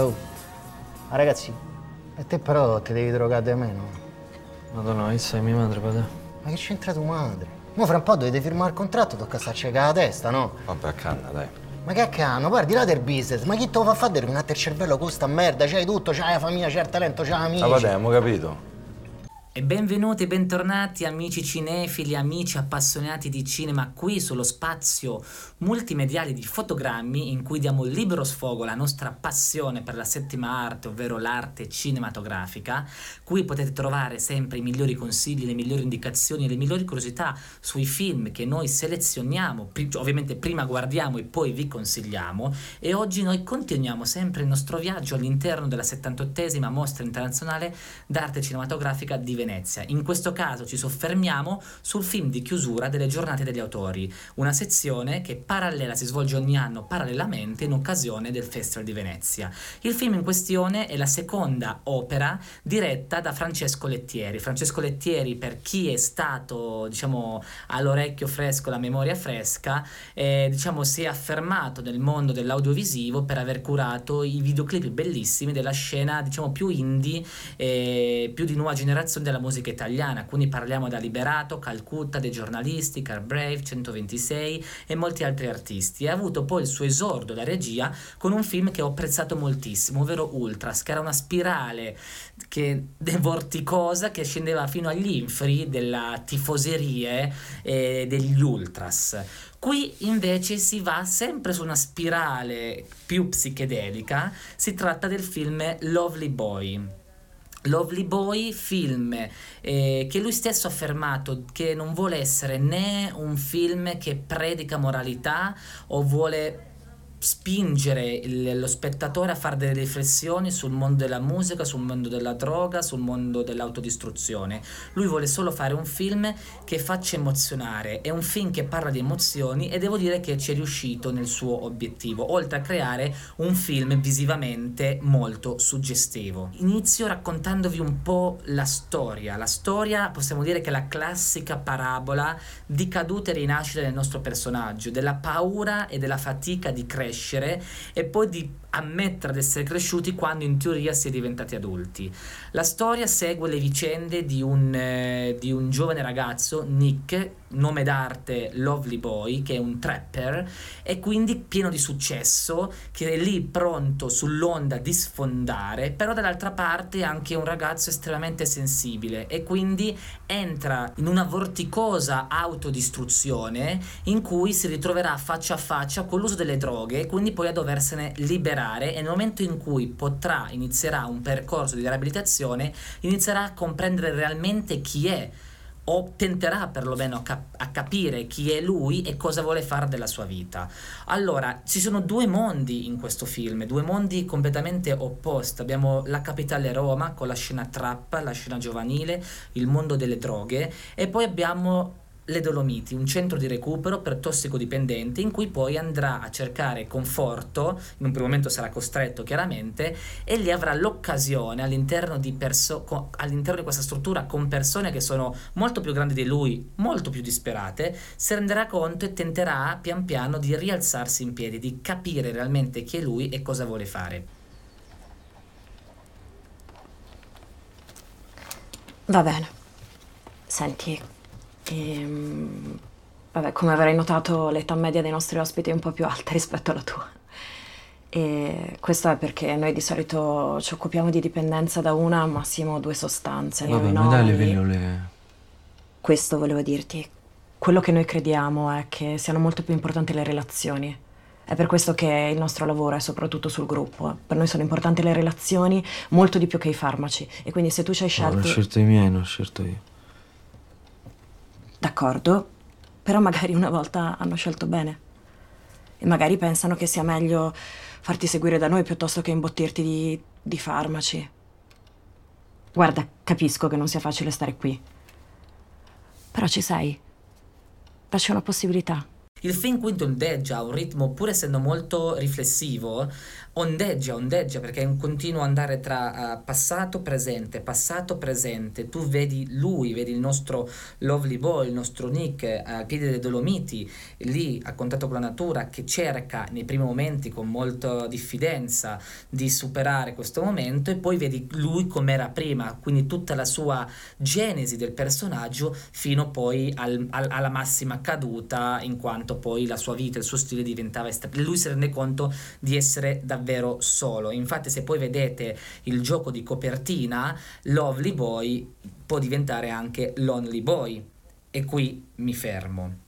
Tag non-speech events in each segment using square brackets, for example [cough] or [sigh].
Oh, ma ragazzi, e te però ti devi drogare di meno. Madonna, io sei mia madre, padre. Ma che c'entra tua madre? Mo fra un po' dovete firmare il contratto, tocca starci la testa, no? Vabbè, canna, dai. Ma che cano, guardi là del business, ma chi te lo fa fare rovinare il cervello con sta merda? C'hai tutto, c'hai la famiglia, c'hai il talento, c'hai amici. Ah, vabbè, abbiamo capito. E benvenuti e bentornati amici cinefili, amici appassionati di cinema qui sullo spazio multimediale di fotogrammi in cui diamo libero sfogo alla nostra passione per la settima arte, ovvero l'arte cinematografica. Qui potete trovare sempre i migliori consigli, le migliori indicazioni e le migliori curiosità sui film che noi selezioniamo, ovviamente prima guardiamo e poi vi consigliamo e oggi noi continuiamo sempre il nostro viaggio all'interno della 78esima mostra internazionale d'arte cinematografica di Venezia. In questo caso ci soffermiamo sul film di chiusura delle giornate degli autori, una sezione che parallela si svolge ogni anno parallelamente in occasione del Festival di Venezia. Il film in questione è la seconda opera diretta da Francesco Lettieri. Francesco Lettieri, per chi è stato, diciamo, all'orecchio fresco, la memoria fresca, eh, diciamo, si è affermato nel mondo dell'audiovisivo per aver curato i videoclip bellissimi della scena, diciamo, più indie, eh, più di nuova generazione della musica italiana. Quindi parliamo da Liberato, Calcutta, dei giornalisti, Car Brave, 126 e molti altri artisti. E ha avuto poi il suo esordio da regia con un film che ho apprezzato moltissimo, ovvero Ultras, che era una spirale che, [laughs] vorticosa che scendeva fino agli inferi della tifoserie eh, degli Ultras. Qui invece si va sempre su una spirale più psichedelica, si tratta del film Lovely Boy. Lovely Boy, film eh, che lui stesso ha affermato che non vuole essere né un film che predica moralità o vuole spingere il- lo spettatore a fare delle riflessioni sul mondo della musica, sul mondo della droga, sul mondo dell'autodistruzione. Lui vuole solo fare un film che faccia emozionare, è un film che parla di emozioni e devo dire che ci è riuscito nel suo obiettivo, oltre a creare un film visivamente molto suggestivo. Inizio raccontandovi un po' la storia. La storia possiamo dire che è la classica parabola di caduta e rinascita del nostro personaggio, della paura e della fatica di crescere e poi di ammettere di essere cresciuti quando in teoria si è diventati adulti. La storia segue le vicende di un, eh, di un giovane ragazzo, Nick, nome d'arte Lovely Boy, che è un trapper e quindi pieno di successo, che è lì pronto sull'onda di sfondare, però dall'altra parte è anche un ragazzo estremamente sensibile e quindi entra in una vorticosa autodistruzione in cui si ritroverà faccia a faccia con l'uso delle droghe e quindi poi a doversene liberare e nel momento in cui potrà, inizierà un percorso di riabilitazione, inizierà a comprendere realmente chi è o tenterà perlomeno a, cap- a capire chi è lui e cosa vuole fare della sua vita. Allora, ci sono due mondi in questo film, due mondi completamente opposti. Abbiamo la capitale Roma con la scena trap, la scena giovanile, il mondo delle droghe e poi abbiamo le Dolomiti, un centro di recupero per tossicodipendenti in cui poi andrà a cercare conforto, in un primo momento sarà costretto chiaramente, e lì avrà l'occasione all'interno di, perso- all'interno di questa struttura con persone che sono molto più grandi di lui, molto più disperate, si renderà conto e tenterà pian piano di rialzarsi in piedi, di capire realmente chi è lui e cosa vuole fare. Va bene. Senti, ehm, vabbè, come avrai notato, l'età media dei nostri ospiti è un po' più alta [laughs] rispetto alla tua. E questo è perché noi di solito ci occupiamo di dipendenza da una, massimo due sostanze. Vabbè, ma no, dai le pillole. Questo volevo dirti. Quello che noi crediamo è che siano molto più importanti le relazioni. È per questo che il nostro lavoro è soprattutto sul gruppo. Per noi sono importanti le relazioni molto di più che i farmaci. E quindi se tu ci hai No, l'ho scelto... scelto i miei, non ho scelto io. D'accordo, però magari una volta hanno scelto bene. E magari pensano che sia meglio farti seguire da noi piuttosto che imbottirti di, di farmaci. Guarda, capisco che non sia facile stare qui. Però ci sei. dacci una possibilità. Il film quindi ondeggia a un ritmo, pur essendo molto riflessivo, ondeggia, ondeggia perché è un continuo andare tra uh, passato, presente, passato, presente. Tu vedi lui, vedi il nostro Lovely Boy, il nostro Nick uh, al piede dei Dolomiti, lì a contatto con la natura, che cerca nei primi momenti con molta diffidenza di superare questo momento e poi vedi lui come era prima, quindi tutta la sua genesi del personaggio fino poi al, al, alla massima caduta in quanto quanto poi la sua vita, il suo stile diventava estremo. Lui si rende conto di essere davvero solo. Infatti, se poi vedete il gioco di copertina, Lovely Boy può diventare anche Lonely Boy. E qui mi fermo.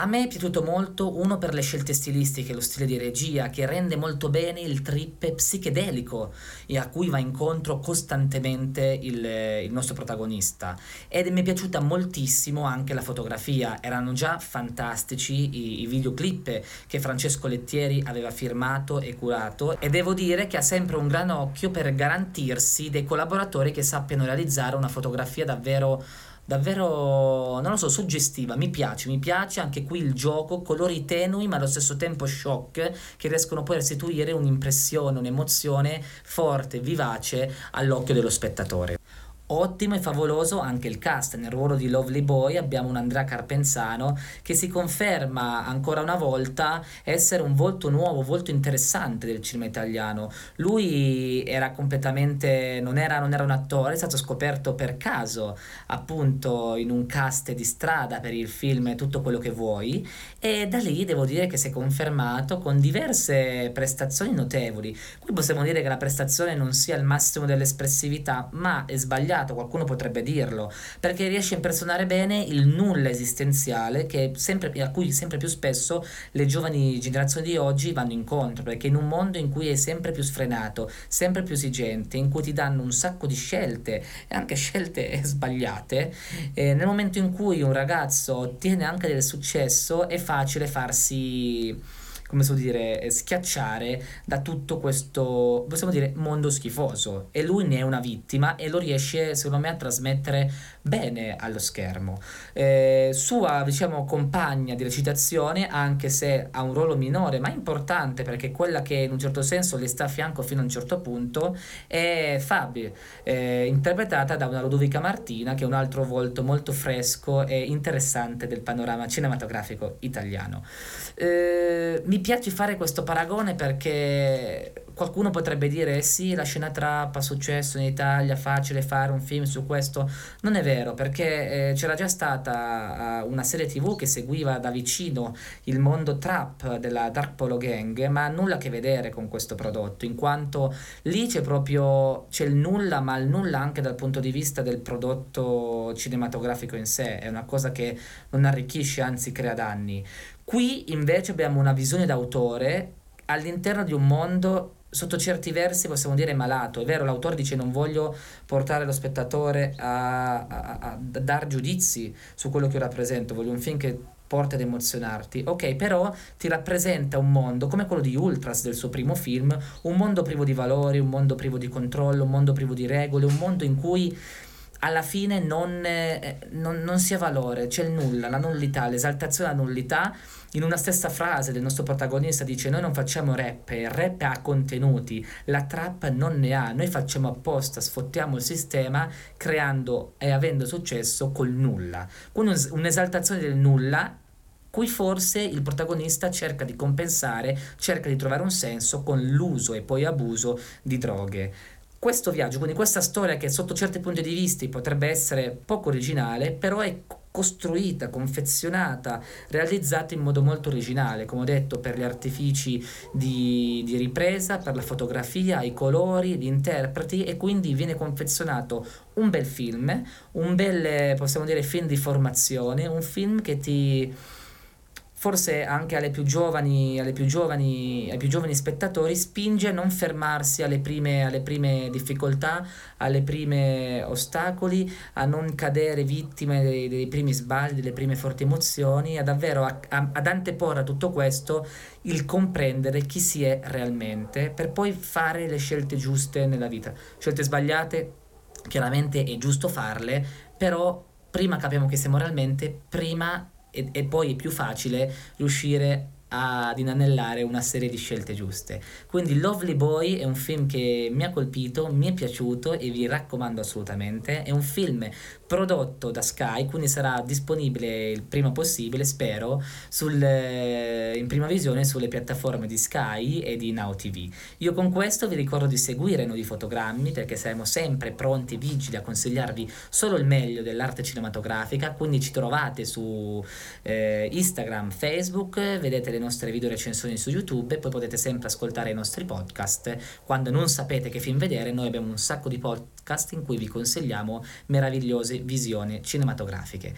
A me è piaciuto molto, uno per le scelte stilistiche, lo stile di regia, che rende molto bene il trip psichedelico e a cui va incontro costantemente il, il nostro protagonista. Ed mi è piaciuta moltissimo anche la fotografia, erano già fantastici i, i videoclip che Francesco Lettieri aveva firmato e curato e devo dire che ha sempre un gran occhio per garantirsi dei collaboratori che sappiano realizzare una fotografia davvero davvero, non lo so, suggestiva, mi piace, mi piace anche qui il gioco, colori tenui ma allo stesso tempo shock che riescono poi a restituire un'impressione, un'emozione forte, vivace all'occhio dello spettatore. Ottimo e favoloso anche il cast, nel ruolo di Lovely Boy abbiamo un Andrea Carpenzano che si conferma ancora una volta essere un volto nuovo, volto interessante del cinema italiano. Lui era completamente, non era, non era un attore, è stato scoperto per caso appunto in un cast di strada per il film Tutto quello che vuoi e da lì devo dire che si è confermato con diverse prestazioni notevoli. Qui possiamo dire che la prestazione non sia il massimo dell'espressività ma è sbagliata sbagliato, qualcuno potrebbe dirlo, perché riesce a impersonare bene il nulla esistenziale sempre, a cui sempre più spesso le giovani generazioni di oggi vanno incontro, perché in un mondo in cui è sempre più sfrenato, sempre più esigente, in cui ti danno un sacco di scelte e anche scelte [laughs] sbagliate, eh, nel momento in cui un ragazzo ottiene anche del successo è facile farsi come so dire, eh, schiacciare da tutto questo, possiamo dire, mondo schifoso. E lui ne è una vittima e lo riesce, secondo me, a trasmettere bene allo schermo. Eh, sua, diciamo, compagna di recitazione, anche se ha un ruolo minore, ma importante perché quella che in un certo senso le sta a fianco fino a un certo punto, è Fabi, eh, interpretata da una Ludovica Martina, che è un altro volto molto fresco e interessante del panorama cinematografico italiano. Eh, mi piace fare questo paragone perché qualcuno potrebbe dire eh sì, la scena trap ha successo in Italia, facile fare un film su questo. Non è vero, perché eh, c'era già stata uh, una serie TV che seguiva da vicino il mondo trap della Dark Polo Gang, ma nulla a che vedere con questo prodotto, in quanto lì c'è proprio c'è il nulla, ma il nulla anche dal punto di vista del prodotto cinematografico in sé, è una cosa che non arricchisce, anzi crea danni. Qui invece abbiamo una visione d'autore all'interno di un mondo sotto certi versi possiamo dire malato. È vero, l'autore dice non voglio portare lo spettatore a, a, a, dar giudizi su quello che io rappresento, voglio un film che porta ad emozionarti. Ok, però ti rappresenta un mondo come quello di Ultras del suo primo film, un mondo privo di valori, un mondo privo di controllo, un mondo privo di regole, un mondo in cui alla fine non, eh, non, non si ha valore, c'è il nulla, la nullità, l'esaltazione della nullità. In una stessa frase del nostro protagonista dice noi non facciamo rap, il rap ha contenuti, la trap non ne ha, noi facciamo apposta, sfottiamo il sistema creando e avendo successo col nulla. Quindi un'esaltazione del nulla cui forse il protagonista cerca di compensare, cerca di trovare un senso con l'uso e poi abuso di droghe questo viaggio, quindi questa storia che sotto certi punti di vista potrebbe essere poco originale, però è costruita, confezionata, realizzata in modo molto originale, come ho detto, per gli artifici di, di ripresa, per la fotografia, i colori, gli interpreti e quindi viene confezionato un bel film, un bel, possiamo dire, film di formazione, un film che ti forse anche alle più giovani, alle più giovani, ai più giovani spettatori, spinge a non fermarsi alle prime, alle prime difficoltà, alle prime ostacoli, a non cadere vittime dei, dei primi sbagli, delle prime forti emozioni, a davvero a, a, ad anteporre a tutto questo il comprendere chi si è realmente per poi fare le scelte giuste nella vita. Scelte sbagliate, chiaramente è giusto farle, però prima capiamo chi siamo realmente, prima e, e poi è più facile riuscire ad inanellare una serie di scelte giuste. Quindi Lovely Boy è un film che mi ha colpito, mi è piaciuto e vi raccomando assolutamente. È un film prodotto da Sky, quindi sarà disponibile il prima possibile, spero, sul, eh, in prima visione sulle piattaforme di Sky e di Now TV. Io con questo vi ricordo di seguire noi di fotogrammi perché saremo sempre pronti, vigili a consigliarvi solo il meglio dell'arte cinematografica, quindi ci trovate su eh, Instagram, Facebook, vedete le nostre video recensioni su YouTube e poi potete sempre ascoltare i nostri podcast. Quando non sapete che film vedere, noi abbiamo un sacco di podcast in cui vi consigliamo meravigliose visioni cinematografiche.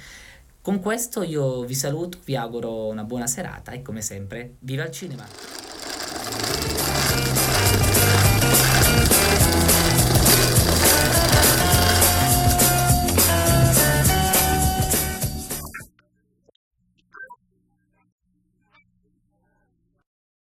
Con questo io vi saluto, vi auguro una buona serata e come sempre, viva il cinema!